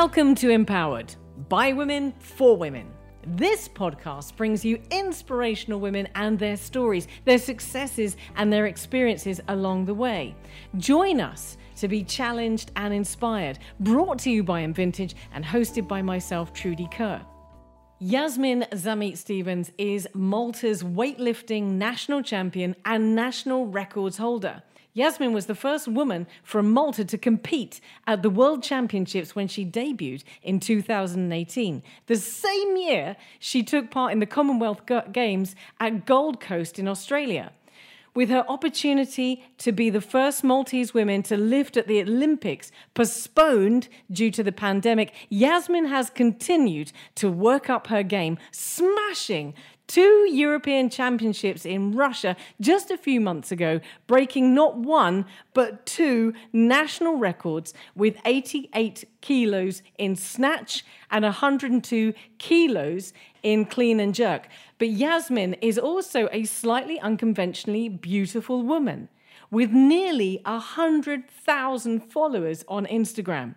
Welcome to Mpowered by women for women. This podcast brings you inspirational women and their stories, their successes, and their experiences along the way. Join us to be challenged and inspired. Brought to you by Vintage and hosted by myself, Trudy Kerr. Yazmin Zammit Stevens is Malta's weightlifting national champion and national records holder. Yazmin was the first woman from Malta to compete at the World Championships when she debuted in 2018. The same year, she took part in the Commonwealth Games at Gold Coast in Australia. With her opportunity to be the first Maltese women to lift at the Olympics postponed due to the pandemic, Yazmin has continued to work up her game, smashing two European Championships in Russia just a few months ago, breaking not one, but two national records with 88 kilos in snatch and 102 kilos in clean and jerk. But Yazmin is also a slightly unconventionally beautiful woman with nearly 100,000 followers on Instagram.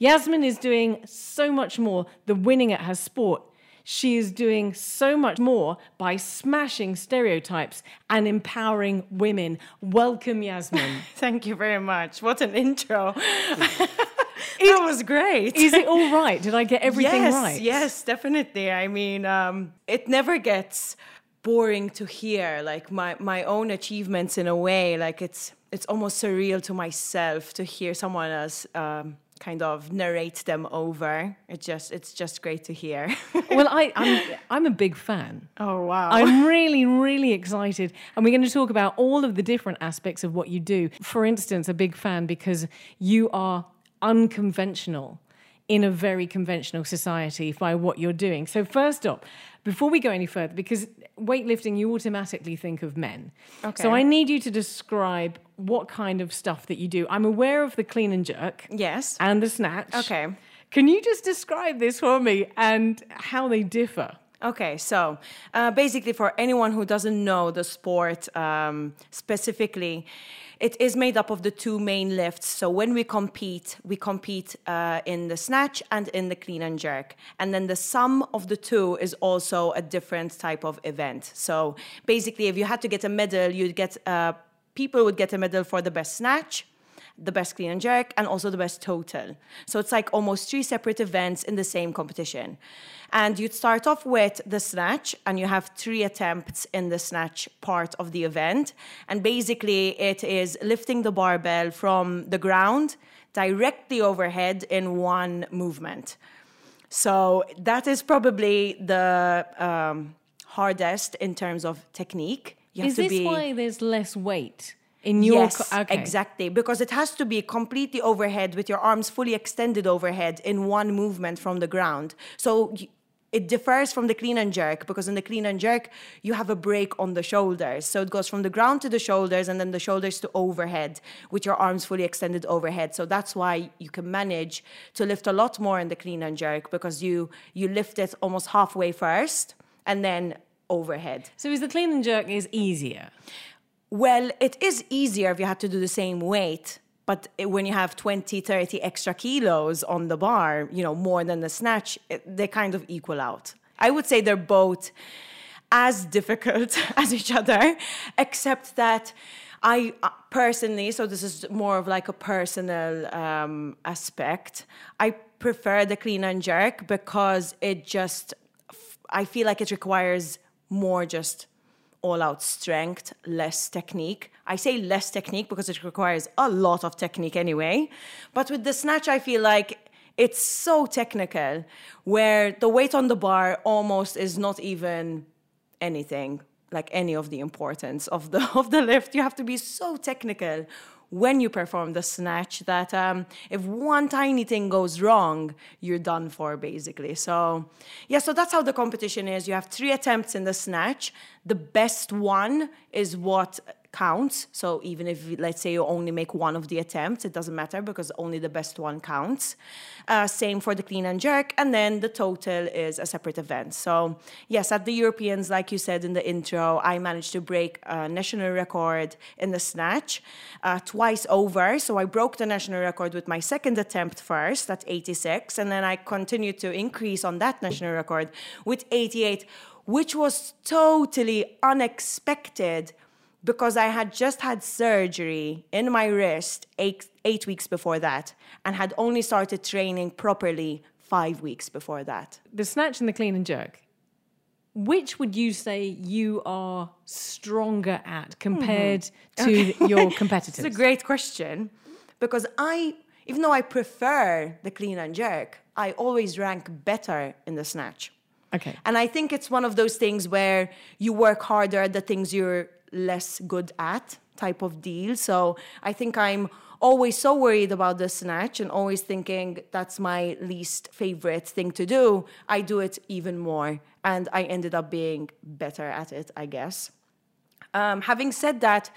Yazmin is doing so much more than winning at her sport she is doing so much more by smashing stereotypes and empowering women. Welcome, Yazmin. Thank you very much. What an intro. it was great. Is it all right? Did I get everything yes, right? Yes, definitely. I mean, um, it never gets boring to hear like my, my own achievements in a way like it's it's almost surreal to myself to hear someone else um, kind of narrate them over. It's just it's just great to hear. well, I, I'm I'm a big fan. Oh wow! I'm really really excited, and we're going to talk about all of the different aspects of what you do. For instance, a big fan because you are unconventional in a very conventional society by what you're doing. So first up, before we go any further, because weightlifting, you automatically think of men. Okay. So I need you to describe what kind of stuff that you do. I'm aware of the clean and jerk. Yes. And the snatch. Okay. Can you just describe this for me and how they differ? Okay, so uh, basically, for anyone who doesn't know the sport um, specifically, it is made up of the two main lifts. So when we compete, we compete uh, in the snatch and in the clean and jerk. And then the sum of the two is also a different type of event. So basically, if you had to get a medal, you'd get uh, people would get a medal for the best snatch the best clean and jerk, and also the best total. So it's like almost three separate events in the same competition. And you'd start off with the snatch, and you have three attempts in the snatch part of the event. And basically, it is lifting the barbell from the ground directly overhead in one movement. So that is probably the um, hardest in terms of technique. You is this be... why there's less weight? In your yes, co- okay. exactly. Because it has to be completely overhead with your arms fully extended overhead in one movement from the ground. So it differs from the clean and jerk because in the clean and jerk you have a break on the shoulders. So it goes from the ground to the shoulders and then the shoulders to overhead with your arms fully extended overhead. So that's why you can manage to lift a lot more in the clean and jerk because you you lift it almost halfway first and then overhead. So is the clean and jerk is easier well, it is easier if you had to do the same weight, but when you have 20, 30 extra kilos on the bar, you know, more than the snatch, they kind of equal out. I would say they're both as difficult as each other, except that I uh, personally, so this is more of like a personal um, aspect, I prefer the clean and jerk because it just, I feel like it requires more just all out strength, less technique. I say less technique because it requires a lot of technique anyway. But with the snatch, I feel like it's so technical where the weight on the bar almost is not even anything like any of the importance of the of the lift you have to be so technical when you perform the snatch that um, if one tiny thing goes wrong, you're done for basically. So, yeah, so that's how the competition is. You have three attempts in the snatch. The best one is what counts. So even if, let's say, you only make one of the attempts, it doesn't matter because only the best one counts. Uh, same for the clean and jerk. And then the total is a separate event. So, yes, at the Europeans, like you said in the intro, I managed to break a national record in the snatch uh, twice over. So I broke the national record with my second attempt first at 86. And then I continued to increase on that national record with 88 which was totally unexpected because I had just had surgery in my wrist eight, eight weeks before that and had only started training properly five weeks before that. The snatch and the clean and jerk. Which would you say you are stronger at compared mm-hmm. to okay. your competitors? it's a great question because I, even though I prefer the clean and jerk, I always rank better in the snatch. Okay. And I think it's one of those things where you work harder at the things you're less good at type of deal. So I think I'm always so worried about the snatch and always thinking that's my least favorite thing to do. I do it even more. And I ended up being better at it, I guess. Um, having said that,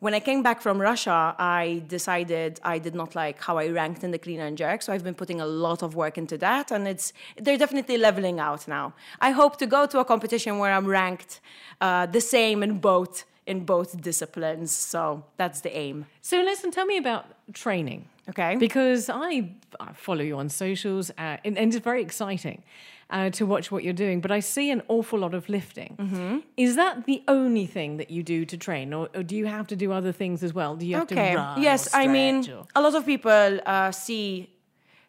when I came back from Russia, I decided I did not like how I ranked in the clean and jerk. So I've been putting a lot of work into that, and it's they're definitely leveling out now. I hope to go to a competition where I'm ranked uh, the same in both in both disciplines. So that's the aim. So listen, tell me about training. Okay. Because I, I follow you on socials, uh, and, and it's very exciting uh, to watch what you're doing, but I see an awful lot of lifting. Mm-hmm. Is that the only thing that you do to train, or, or, do you have to do other things as well? Do you have okay. to run? Yes, I mean, or... a lot of people uh, see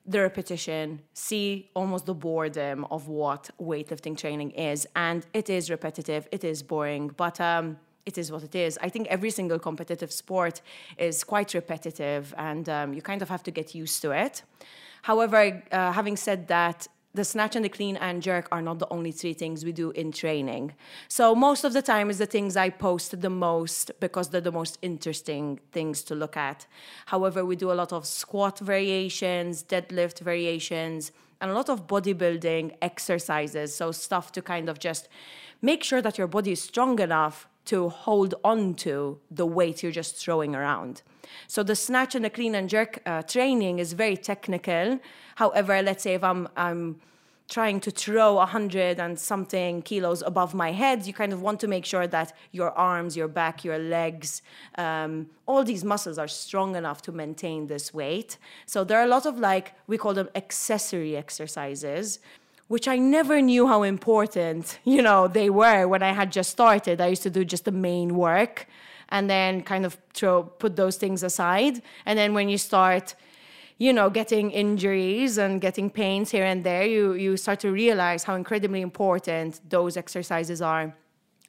the repetition, see almost the boredom of what weightlifting training is, and it is repetitive, it is boring, but. Um, it is what it is. I think every single competitive sport is quite repetitive, and um, you kind of have to get used to it. However, uh, having said that, the snatch and the clean and jerk are not the only three things we do in training. So most of the time is the things I post the most because they're the most interesting things to look at. However, we do a lot of squat variations, deadlift variations, and a lot of bodybuilding exercises. So stuff to kind of just make sure that your body is strong enough to hold on to the weight you're just throwing around. So the snatch and the clean and jerk uh, training is very technical. However, let's say if I'm I'm trying to throw a hundred and something kilos above my head, you kind of want to make sure that your arms, your back, your legs, um, all these muscles are strong enough to maintain this weight. So there are a lot of like we call them accessory exercises which I never knew how important, you know, they were when I had just started. I used to do just the main work and then kind of throw put those things aside and then when you start you know getting injuries and getting pains here and there you you start to realize how incredibly important those exercises are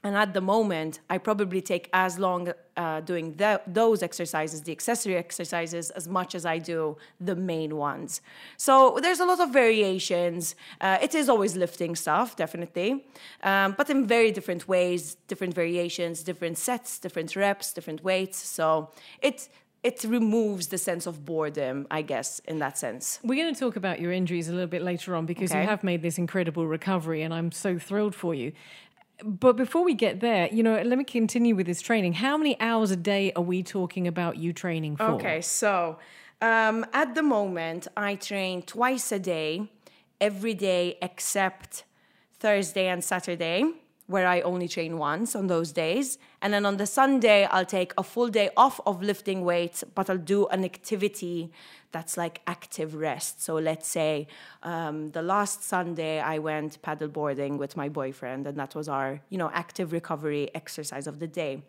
and at the moment, I probably take as long uh, doing the, those exercises, the accessory exercises, as much as I do the main ones. So there's a lot of variations. Uh, it is always lifting stuff, definitely, um, but in very different ways, different variations, different sets, different reps, different weights. So it it removes the sense of boredom, I guess, in that sense. We're going to talk about your injuries a little bit later on because okay. you have made this incredible recovery, and I'm so thrilled for you. But before we get there, you know, let me continue with this training. How many hours a day are we talking about you training for? Okay, so um, at the moment, I train twice a day, every day except Thursday and Saturday, where I only train once on those days. And then on the Sunday, I'll take a full day off of lifting weights, but I'll do an activity that's like active rest. So let's say um, the last Sunday I went paddleboarding with my boyfriend, and that was our you know active recovery exercise of the day.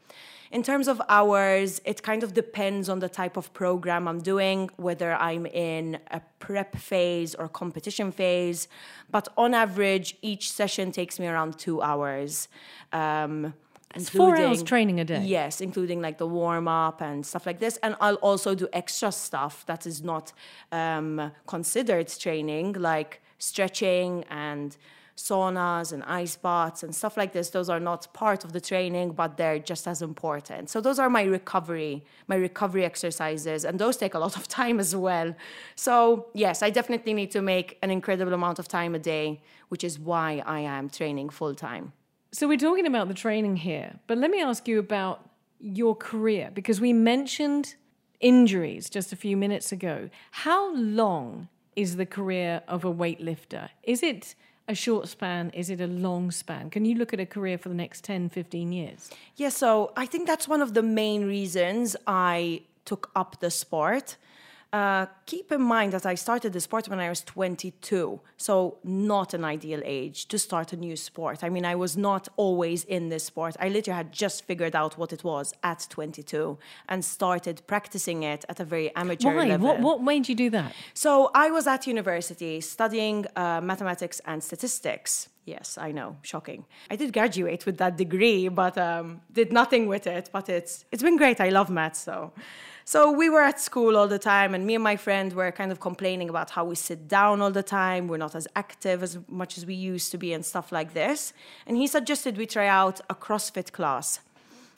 In terms of hours, it kind of depends on the type of program I'm doing, whether I'm in a prep phase or competition phase. But on average, each session takes me around two hours. Um, it's four hours training a day. Yes, including like the warm up and stuff like this. And I'll also do extra stuff that is not um, considered training, like stretching and saunas and ice baths and stuff like this. Those are not part of the training, but they're just as important. So those are my recovery, my recovery exercises, and those take a lot of time as well. So yes, I definitely need to make an incredible amount of time a day, which is why I am training full time. So we're talking about the training here, but let me ask you about your career? Because we mentioned injuries just a few minutes ago. How long is the career of a weightlifter? Is it a short span? Is it a long span? Can you look at a career for the next 10, 15 years? Yeah, so I think that's one of the main reasons I took up the sport. Uh, keep in mind that I started the sport when I was 22, so not an ideal age to start a new sport. I mean, I was not always in this sport. I literally had just figured out what it was at 22 and started practicing it at a very amateur Why? level. What, what made you do that? So I was at university studying uh, mathematics and statistics. Yes, I know, shocking. I did graduate with that degree, but um, did nothing with it. But it's it's been great. I love math, so. So we were at school all the time, and me and my friend were kind of complaining about how we sit down all the time. We're not as active as much as we used to be, and stuff like this. And he suggested we try out a CrossFit class.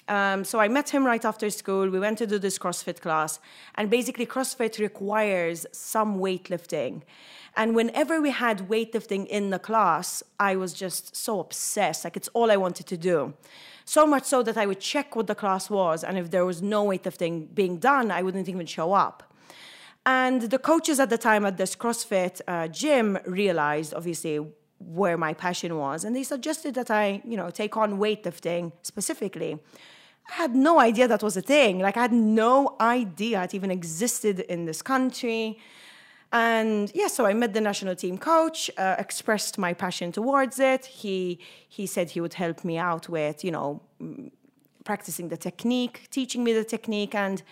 Um, so I met him right after school. We went to do this CrossFit class, and basically CrossFit requires some weightlifting. And whenever we had weightlifting in the class, I was just so obsessed. Like it's all I wanted to do. So much so that I would check what the class was, and if there was no weightlifting being done, I wouldn't even show up. And the coaches at the time at this CrossFit uh, gym realized, obviously, where my passion was, and they suggested that I, you know, take on weightlifting specifically. I had no idea that was a thing. Like I had no idea it even existed in this country. And yeah, so I met the national team coach, uh, expressed my passion towards it. He he said he would help me out with, you know, practicing the technique, teaching me the technique, and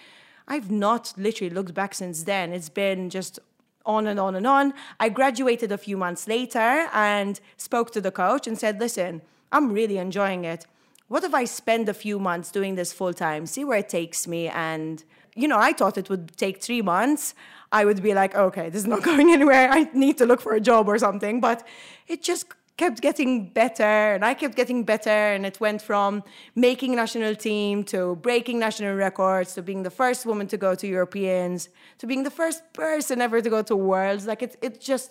I've not literally looked back since then. It's been just on and on and on. I graduated a few months later and spoke to the coach and said, "Listen, I'm really enjoying it. What if I spend a few months doing this full time, see where it takes me and you know, I thought it would take three months. I would be like, okay, this is not going anywhere. I need to look for a job or something. But it just kept getting better and I kept getting better. And it went from making national team to breaking national records to being the first woman to go to Europeans to being the first person ever to go to Worlds. Like it, it just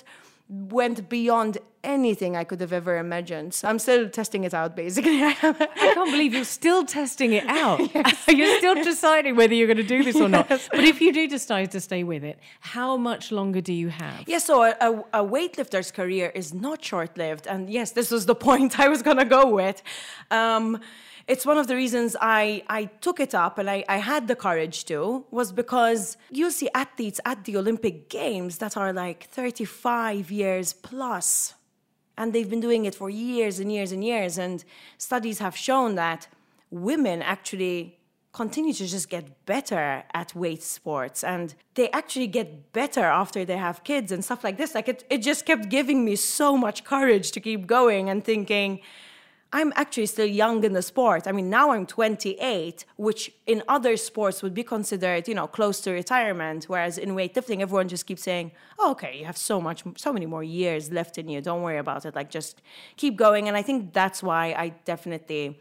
went beyond anything I could have ever imagined. So I'm still testing it out, basically. I can't believe you're still testing it out. Yes. you're still deciding whether you're going to do this yes. or not. But if you do decide to stay with it, how much longer do you have? Yeah, so a, a, a weightlifter's career is not short lived. And yes, this was the point I was going to go with. Um, it's one of the reasons I, I took it up and I, I had the courage to was because you see athletes at the Olympic Games that are like 35 years plus and they've been doing it for years and years and years and studies have shown that women actually continue to just get better at weight sports and they actually get better after they have kids and stuff like this. Like it, it just kept giving me so much courage to keep going and thinking I'm actually still young in the sport. I mean, now I'm 28, which in other sports would be considered, you know, close to retirement. Whereas in weightlifting, everyone just keeps saying, oh, "Okay, you have so much, so many more years left in you. Don't worry about it. Like, just keep going." And I think that's why I definitely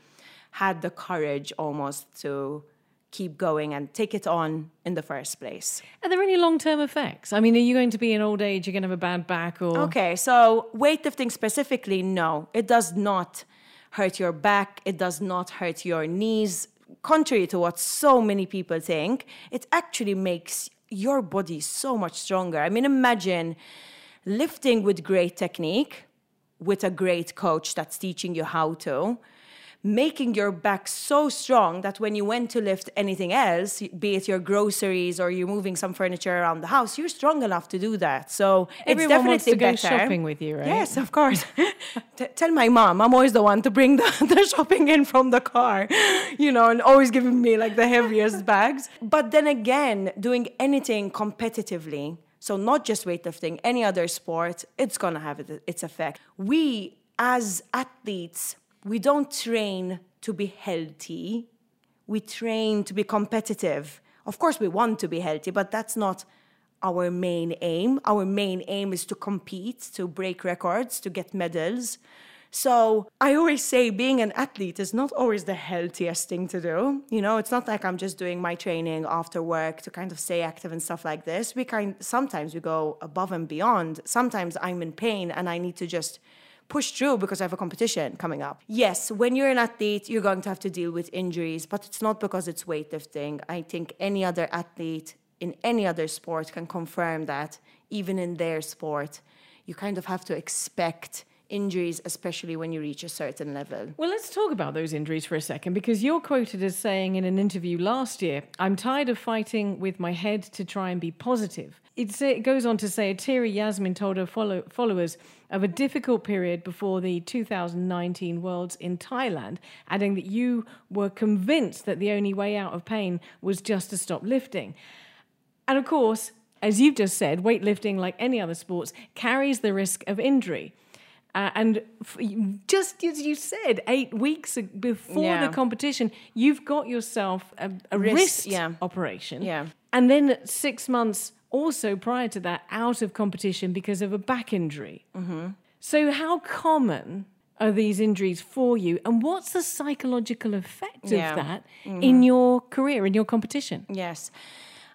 had the courage almost to keep going and take it on in the first place. Are there any long-term effects? I mean, are you going to be in old age? You're going to have a bad back, or okay? So weightlifting specifically, no, it does not hurt your back, it does not hurt your knees. Contrary to what so many people think, it actually makes your body so much stronger. I mean, imagine lifting with great technique, with a great coach that's teaching you how to, making your back so strong that when you went to lift anything else, be it your groceries or you're moving some furniture around the house, you're strong enough to do that. So Everyone it's definitely wants to better. go shopping with you, right? Yes, of course. T- tell my mom, I'm always the one to bring the, the shopping in from the car, you know, and always giving me like the heaviest bags. But then again, doing anything competitively, so not just weightlifting, any other sport, it's gonna have its effect. We as athletes we don't train to be healthy. We train to be competitive. Of course, we want to be healthy, but that's not our main aim. Our main aim is to compete, to break records, to get medals. So I always say being an athlete is not always the healthiest thing to do. You know, it's not like I'm just doing my training after work to kind of stay active and stuff like this. We kind sometimes we go above and beyond. Sometimes I'm in pain and I need to just push through because I have a competition coming up. Yes, when you're an athlete, you're going to have to deal with injuries, but it's not because it's weightlifting. I think any other athlete in any other sport can confirm that, even in their sport, you kind of have to expect injuries, especially when you reach a certain level. Well, let's talk about those injuries for a second because you're quoted as saying in an interview last year, I'm tired of fighting with my head to try and be positive. It goes on to say, Thierry Yazmin told her follow, followers of a difficult period before the 2019 Worlds in Thailand, adding that you were convinced that the only way out of pain was just to stop lifting. And of course, as you've just said, weightlifting, like any other sports, carries the risk of injury. Uh, and f- just as you said, eight weeks before Yeah. the competition, you've got yourself a, a Wrist, wrist, yeah. operation. Yeah. And then six months also prior to that, out of competition because of a back injury. Mm-hmm. So, how common are these injuries for you? And what's the psychological effect Yeah. Mm-hmm. of that in your career, in your competition? Yes.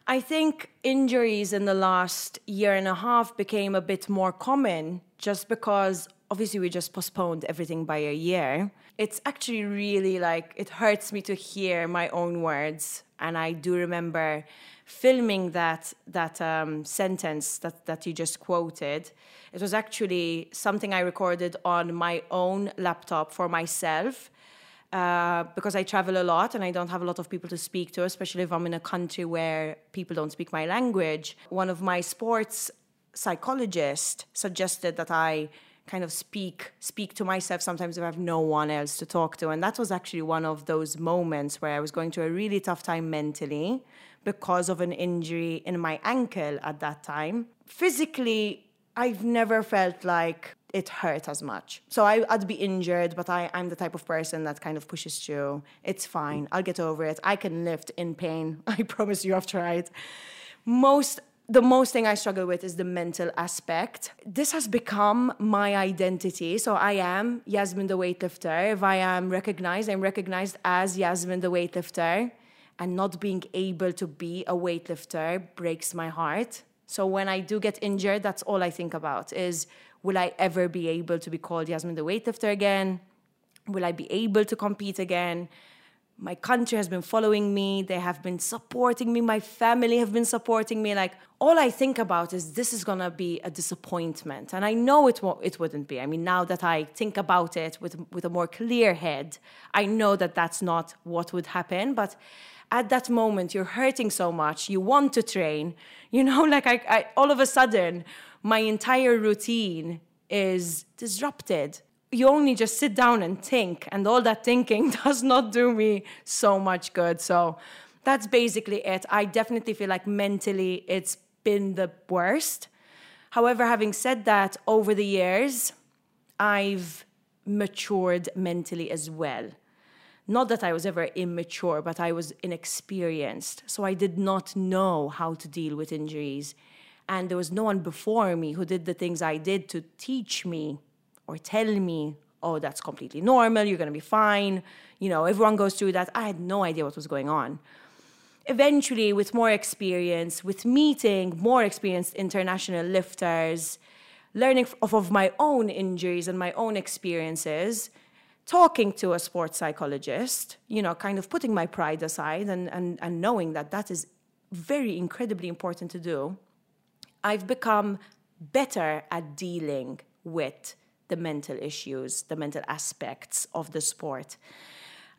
I think injuries in the last year and a half became a bit more common just because obviously we just postponed everything by a year. It's actually really like it hurts me to hear my own words. And I do remember filming that that um, sentence that, that you just quoted. It was actually something I recorded on my own laptop for myself uh, because I travel a lot and I don't have a lot of people to speak to, especially if I'm in a country where people don't speak my language. One of my sports psychologists suggested that I kind of speak speak to myself sometimes if I have no one else to talk to and that was actually one of those moments where I was going through a really tough time mentally because of an injury in my ankle at that time physically I've never felt like it hurt as much. So I, I'd be injured, but I, I'm the type of person that kind of pushes through. It's fine. I'll get over it. I can lift in pain. I promise you, I've tried. Most the most thing I struggle with is the mental aspect. This has become my identity. So I am Yazmin the weightlifter. If I am recognized, I'm recognized as Yazmin the weightlifter. And not being able to be a weightlifter breaks my heart. So when I do get injured, that's all I think about is will I ever be able to be called Yazmin the weightlifter again? Will I be able to compete again? My country has been following me. They have been supporting me. My family have been supporting me. Like all I think about is this is gonna be a disappointment, and I know it won't. It wouldn't be. I mean, now that I think about it with with a more clear head, I know that that's not what would happen. But at that moment, you're hurting so much. You want to train. You know, like I, I all of a sudden, my entire routine is disrupted you only just sit down and think, and all that thinking does not do me so much good. So that's basically it. I definitely feel like mentally it's been the worst. However, having said that, over the years, I've matured mentally as well. Not that I was ever immature, but I was inexperienced. So I did not know how to deal with injuries. And there was no one before me who did the things I did to teach me or tell me, oh, that's completely normal, you're gonna be fine. You know, everyone goes through that. I had no idea what was going on. Eventually, with more experience, with meeting more experienced international lifters, learning off of my own injuries and my own experiences, talking to a sports psychologist, you know, kind of putting my pride aside and, and, and knowing that that is very incredibly important to do, I've become better at dealing with the mental issues, the mental aspects of the sport.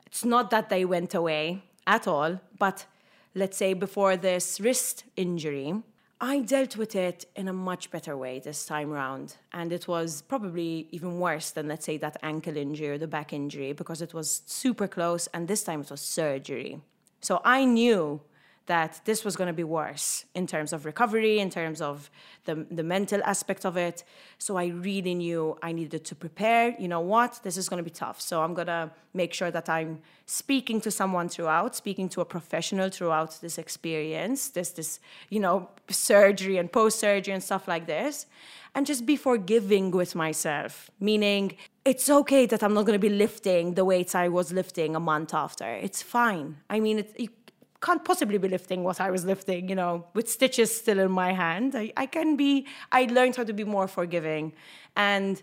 It's not that they went away at all, but let's say before this wrist injury, I dealt with it in a much better way this time round. And it was probably even worse than, let's say, that ankle injury or the back injury because it was super close. And this time it was surgery. So I knew that this was going to be worse in terms of recovery, in terms of the, the mental aspect of it. So I really knew I needed to prepare. You know what? This is going to be tough. So I'm going to make sure that I'm speaking to someone throughout, speaking to a professional throughout this experience, this, this you know, surgery and post surgery and stuff like this. And just be forgiving with myself, meaning it's okay that I'm not going to be lifting the weights I was lifting a month after. It's fine. I mean, it, you can't possibly be lifting what I was lifting, you know, with stitches still in my hand. I, I can be, I learned how to be more forgiving. And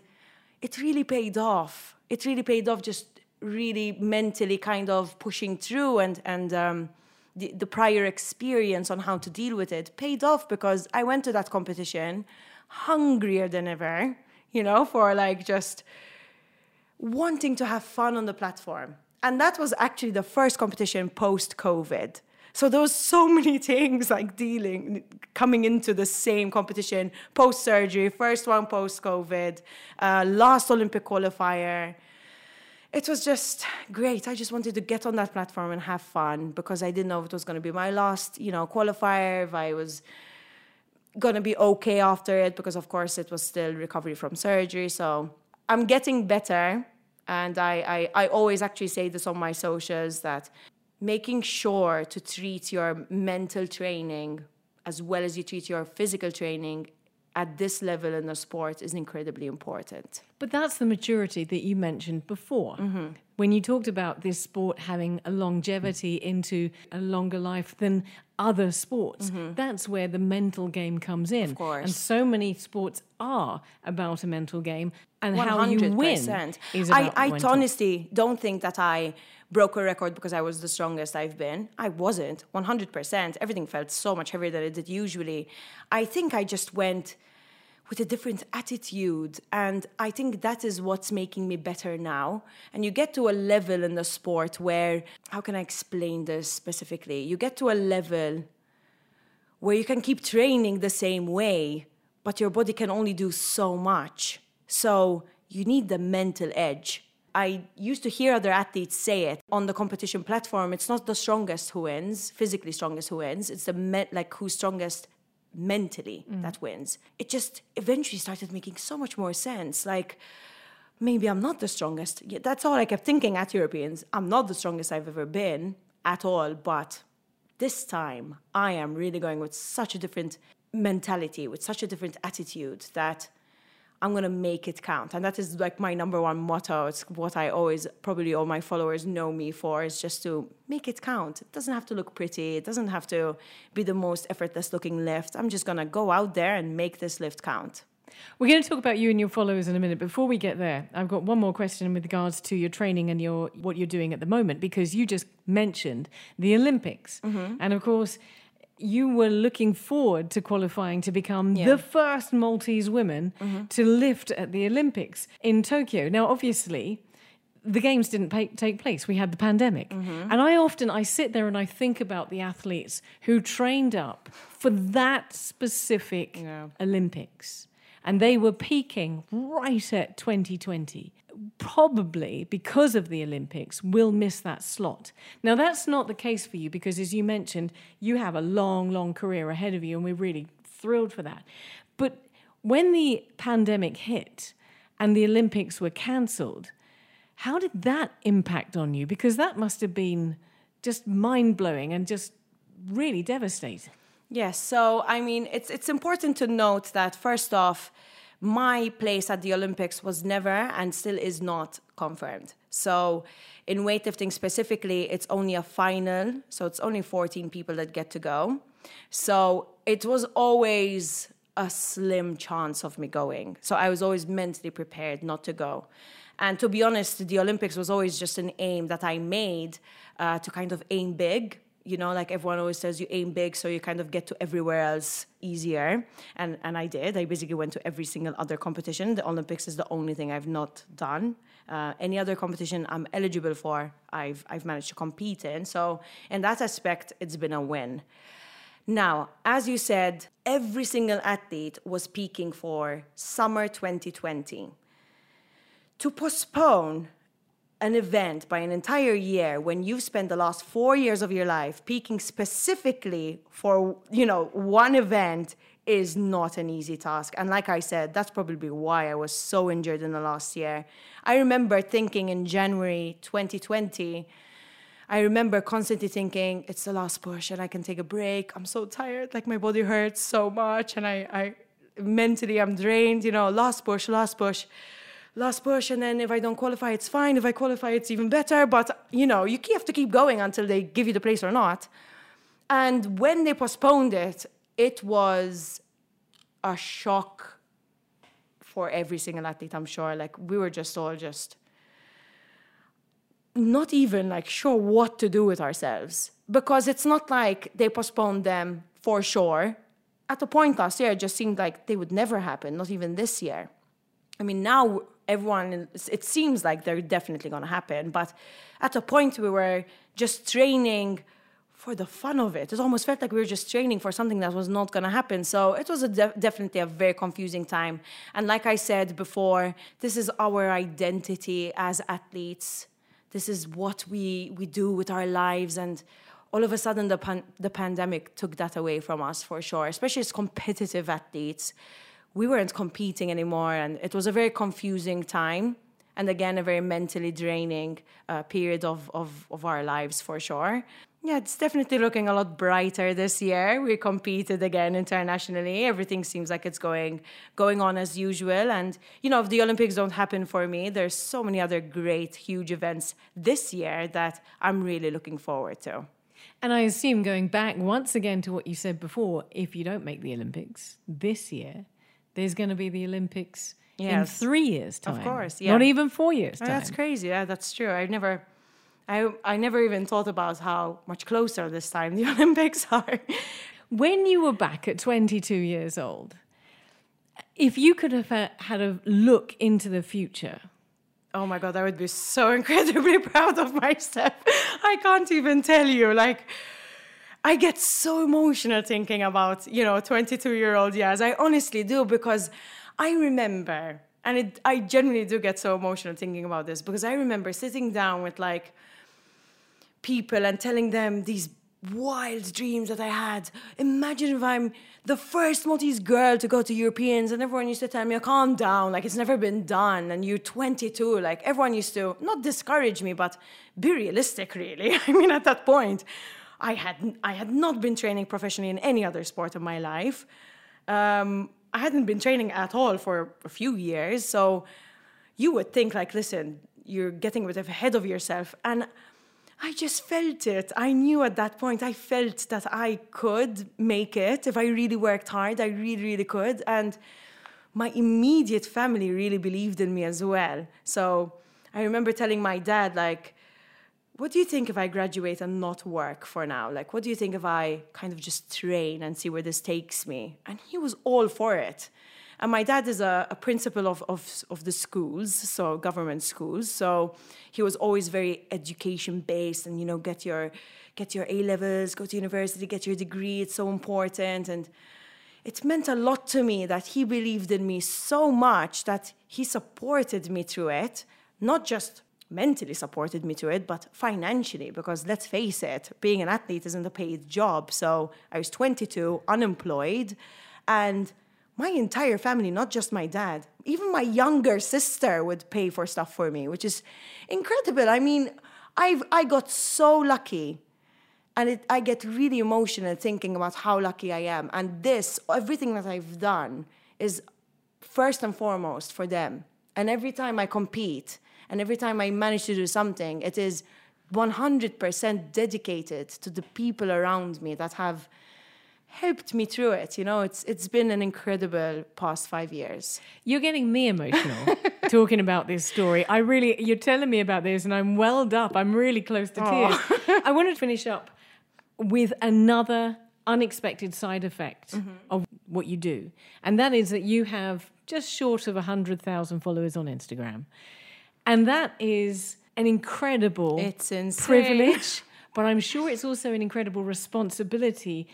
it really paid off. It really paid off just really mentally kind of pushing through and, and, um, the, the prior experience on how to deal with it paid off because I went to that competition hungrier than ever, you know, for like just wanting to have fun on the platform. And that was actually the first competition post COVID. So there was so many things like dealing, coming into the same competition post surgery, first one post COVID, uh, last Olympic qualifier. It was just great. I just wanted to get on that platform and have fun because I didn't know if it was going to be my last, you know, qualifier, if I was going to be okay after it because of course it was still recovery from surgery. So I'm getting better and I, I, I always actually say this on my socials that making sure to treat your mental training as well as you treat your physical training at this level in the sport is incredibly important. But that's the maturity that you mentioned before. Mm-hmm. When you talked about this sport having a longevity into a longer life than other sports, mm-hmm. that's where the mental game comes in. Of course. And so many sports are about a mental game and 100%. how you win. Is about I, I honestly don't think that I broke a record because I was the strongest I've been. I wasn't, 100%. Everything felt so much heavier than it did usually. I think I just went with a different attitude. And I think that is what's making me better now. And you get to a level in the sport where, how can I explain this specifically? You get to a level where you can keep training the same way, but your body can only do so much. So you need the mental edge. I used to hear other athletes say it on the competition platform. It's not the strongest who wins, physically strongest who wins. It's the me- like who's strongest mentally mm. that wins. It just eventually started making so much more sense. Like maybe I'm not the strongest. That's all I kept thinking at Europeans. I'm not the strongest I've ever been at all, but this time I am really going with such a different mentality, with such a different attitude that I'm going to make it count. And that is like my number one motto. It's what I always, probably all my followers know me for, is just to make it count. It doesn't have to look pretty. It doesn't have to be the most effortless looking lift. I'm just going to go out there and make this lift count. We're going to talk about you and your followers in a minute. Before we get there, I've got one more question with regards to your training and your what you're doing at the moment because you just mentioned the Olympics. Mm-hmm. And of course, you were looking forward to qualifying to become yeah. the first Maltese woman mm-hmm. to lift at the Olympics in Tokyo. Now, obviously, the games didn't pay, take place. We had the pandemic. Mm-hmm. And I often I sit there and I think about the athletes who trained up for that specific yeah. Olympics. And they were peaking right at 2020 probably because of the Olympics will miss that slot. Now that's not the case for you because as you mentioned, you have a long long career ahead of you and we're really thrilled for that. But when the pandemic hit and the Olympics were cancelled, how did that impact on you because that must have been just mind-blowing and just really devastating. Yes, so I mean it's it's important to note that first off my place at the Olympics was never and still is not confirmed. So, in weightlifting specifically, it's only a final, so it's only 14 people that get to go. So, it was always a slim chance of me going. So, I was always mentally prepared not to go. And to be honest, the Olympics was always just an aim that I made uh, to kind of aim big you know like everyone always says you aim big so you kind of get to everywhere else easier. And and i did. I basically went to every single other competition. The olympics is the only thing i've not done. Uh, any other competition i'm eligible for i've i've managed to compete in. So in that aspect it's been a win. Now as you said every single athlete was peaking for summer 2020 to postpone an event by an entire year when you've spent the last four years of your life peaking specifically for you know one event is not an easy task. And like i said that's probably why i was so injured in the last year. I remember thinking in january 2020 i remember constantly thinking it's the last push and i can take a break. I'm so tired. Like my body hurts so much and i, I mentally i'm drained you know last push last push last push and then if I don't qualify, it's fine. If I qualify, it's even better. But you know, you have to keep going until they give you the place or not. And when they postponed it, it was a shock for every single athlete, I'm sure. Like we were just all just not even like sure what to do with ourselves because it's not like they postponed them for sure. At the point last year, it just seemed like they would never happen, not even this year. I mean, now everyone, it seems like they're definitely going to happen, but at a point we were just training for the fun of it. It almost felt like we were just training for something that was not going to happen. So it was a de- definitely a very confusing time. And like I said before, this is our identity as athletes. This is what we we do with our lives and all of a sudden the pan- the pandemic took that away from us for sure, especially as competitive athletes. We weren't competing anymore and it was a very confusing time and again a very mentally draining uh, period of, of, of our lives for sure yeah, it's definitely looking a lot brighter this year. We competed again internationally. Everything seems like it's going going on as usual. And you know, if the Olympics don't happen for me, there's so many other great, huge events this year that I'm really looking forward to. And I assume going back once again to what you said before, if you don't make the Olympics this year, there's going to be the Olympics yes. in three years' time. Of course, yeah. Not even four years' oh, that's crazy. Yeah, that's true. I've never I, I never even thought about how much closer this time the Olympics are. when you were back at 22 years old, if you could have uh, had a look into the future, oh my god, I would be so incredibly proud of myself. I can't even tell you. Like, I get so emotional thinking about, you know, 22 year old years. I honestly do because I remember, and it, I genuinely do get so emotional thinking about this because I remember sitting down with like people and telling them these wild dreams that I had. Imagine if I'm the first Maltese girl to go to Europeans, and everyone used to tell me, "Calm down, like it's never been done." And you're 22, like everyone used to not discourage me, but be realistic. Really, I mean, at that point, I had I had not been training professionally in any other sport of my life. Um, I hadn't been training at all for a few years, so you would think like, listen, you're getting a bit ahead of yourself, and I just felt it. I knew at that point, I felt that I could make it. If I really worked hard, I really, really could. And my immediate family really believed in me as well. So I remember telling my dad, like, what do you think if I graduate and not work for now? Like, what do you think if I kind of just train and see where this takes me? And he was all for it. And my dad is a, a principal of, of, of the schools, so government schools. So he was always very education based and, you know, get your, get your A levels, go to university, get your degree. It's so important. And it meant a lot to me that he believed in me so much that he supported me through it, not just mentally supported me to it, but financially, because let's face it, being an athlete isn't a paid job. So I was 22, unemployed, and my entire family, not just my dad, even my younger sister would pay for stuff for me, which is incredible. I mean, I've I got so lucky. And it, I get really emotional thinking about how lucky I am. And this, everything that I've done, is first and foremost for them. And every time I compete and every time I manage to do something, it is 100% dedicated to the people around me that have helped me through it. You know, it's it's been an incredible past five years. You're getting me emotional talking about this story. I really, you're telling me about this, and I'm welled up. I'm really close to tears. I want to finish up with another unexpected side effect mm-hmm. of what you do, and that is that you have just short of hundred thousand followers on Instagram, and that is an incredible it's privilege. But I'm sure it's also an incredible responsibility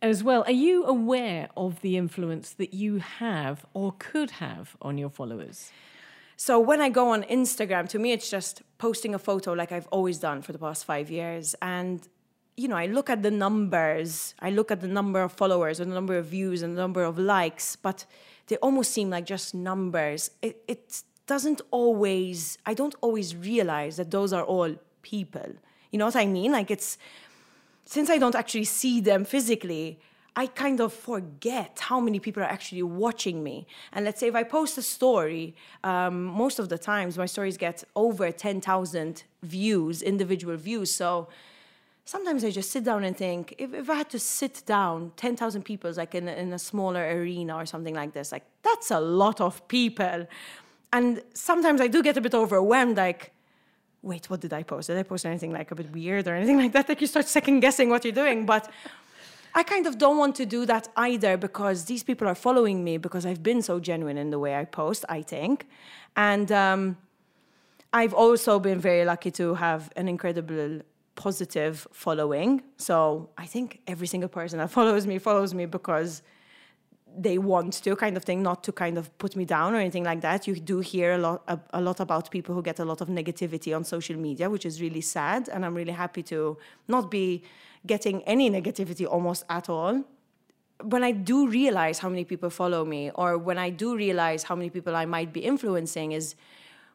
as well. Are you aware of the influence that you have or could have on your followers? So when I go on Instagram, to me, it's just posting a photo like I've always done for the past five years. And, you know, I look at the numbers, I look at the number of followers and the number of views and the number of likes, but they almost seem like just numbers. It, it doesn't always, I don't always realize that those are all people. You know what I mean? Like it's, since I don't actually see them physically, I kind of forget how many people are actually watching me. And let's say if I post a story, um, most of the times my stories get over 10,000 views, individual views. So sometimes I just sit down and think if, if I had to sit down 10,000 people like in, in a smaller arena or something like this, like that's a lot of people. And sometimes I do get a bit overwhelmed, like, wait, what did I post? Did I post anything like a bit weird or anything like that? Like you start second guessing what you're doing. But I kind of don't want to do that either because these people are following me because I've been so genuine in the way I post, I think. And um, I've also been very lucky to have an incredible positive following. So I think every single person that follows me follows me because they want to kind of thing not to kind of put me down or anything like that. You do hear a lot a, a, lot about people who get a lot of negativity on social media which is really sad. And i'm really happy to not be getting any negativity almost at all. When i do realize how many people follow me or when i do realize how many people i might be influencing is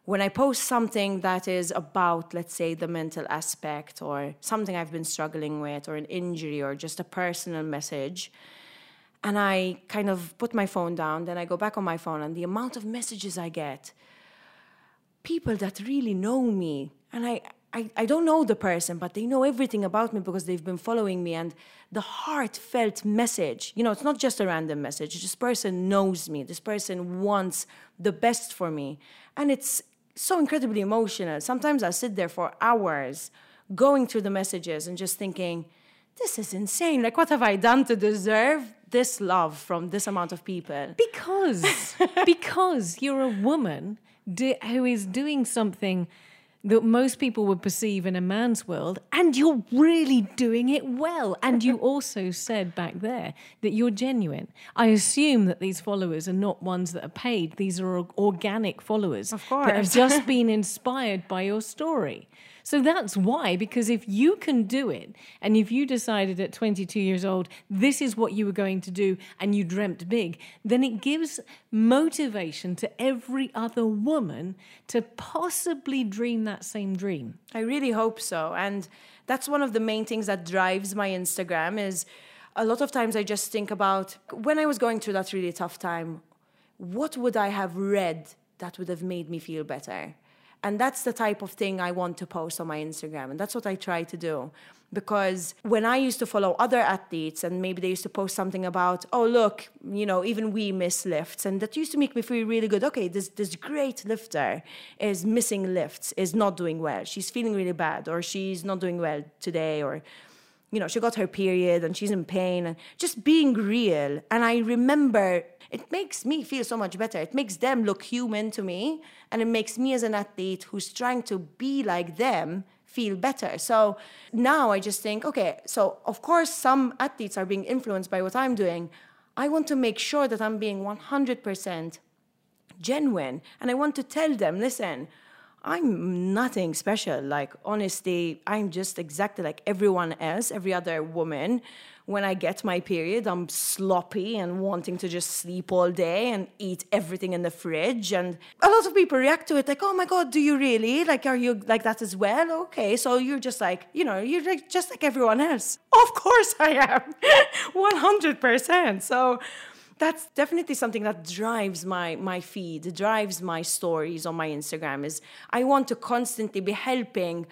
when i post something that is about let's say the mental aspect or something i've been struggling with or an injury or just a personal message and I kind of put my phone down, then I go back on my phone, and the amount of messages I get, people that really know me, and I, I, I don't know the person, but they know everything about me because they've been following me, and the heartfelt message, you know, it's not just a random message. This person knows me. This person wants the best for me, and it's so incredibly emotional. Sometimes I sit there for hours going through the messages and just thinking, this is insane. Like, what have I done to deserve this love from this amount of people? Because because you're a woman do, who is doing something that most people would perceive in a man's world, and you're really doing it well. And you also said back there that you're genuine. I assume that these followers are not ones that are paid, these are organic followers of course. that have just been inspired by your story. So that's why, because if you can do it, and if you decided at 22 years old, this is what you were going to do, and you dreamt big, then it gives motivation to every other woman to possibly dream that same dream. I really hope so. And that's one of the main things that drives my Instagram is a lot of times I just think about when I was going through that really tough time, what would I have read that would have made me feel better? And that's the type of thing I want to post on my Instagram. And that's what I try to do. Because when I used to follow other athletes and maybe they used to post something about, oh, look, you know, even we miss lifts. And that used to make me feel really good. Okay, this, this great lifter is missing lifts, is not doing well. She's feeling really bad, or she's not doing well today, or you know, she got her period and she's in pain and just being real. And I remember it makes me feel so much better. It makes them look human to me. And it makes me as an athlete who's trying to be like them feel better. So now I just think, okay, so of course some athletes are being influenced by what I'm doing. I want to make sure that I'm being 100% genuine. And I want to tell them, listen, I'm nothing special. Like, honestly, I'm just exactly like everyone else, every other woman. When I get my period, I'm sloppy and wanting to just sleep all day and eat everything in the fridge. And a lot of people react to it like, oh my God, do you really? Like, are you like that as well? Okay. So you're just like, you know, you're like, just like everyone else. Of course I am. 100%. So, that's definitely something that drives my my feed, drives my stories on my Instagram. Is I want to constantly be helping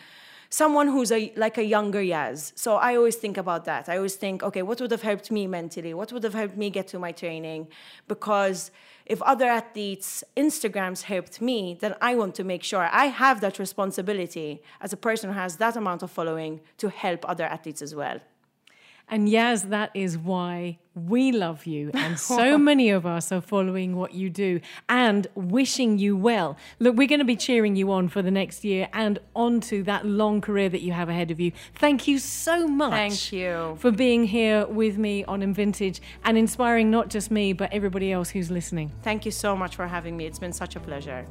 someone who's a like a younger Yaz. So I always think about that. I always think, okay, what would have helped me mentally? What would have helped me get to my training? Because if other athletes' Instagrams helped me, then I want to make sure I have that responsibility as a person who has that amount of following to help other athletes as well. And Yaz, that is why we love you. And so many of us are following what you do and wishing you well. Look, we're going to be cheering you on for the next year and onto that long career that you have ahead of you. Thank you so much. Thank you. For being here with me on InVintage and inspiring not just me, but everybody else who's listening. Thank you so much for having me. It's been such a pleasure.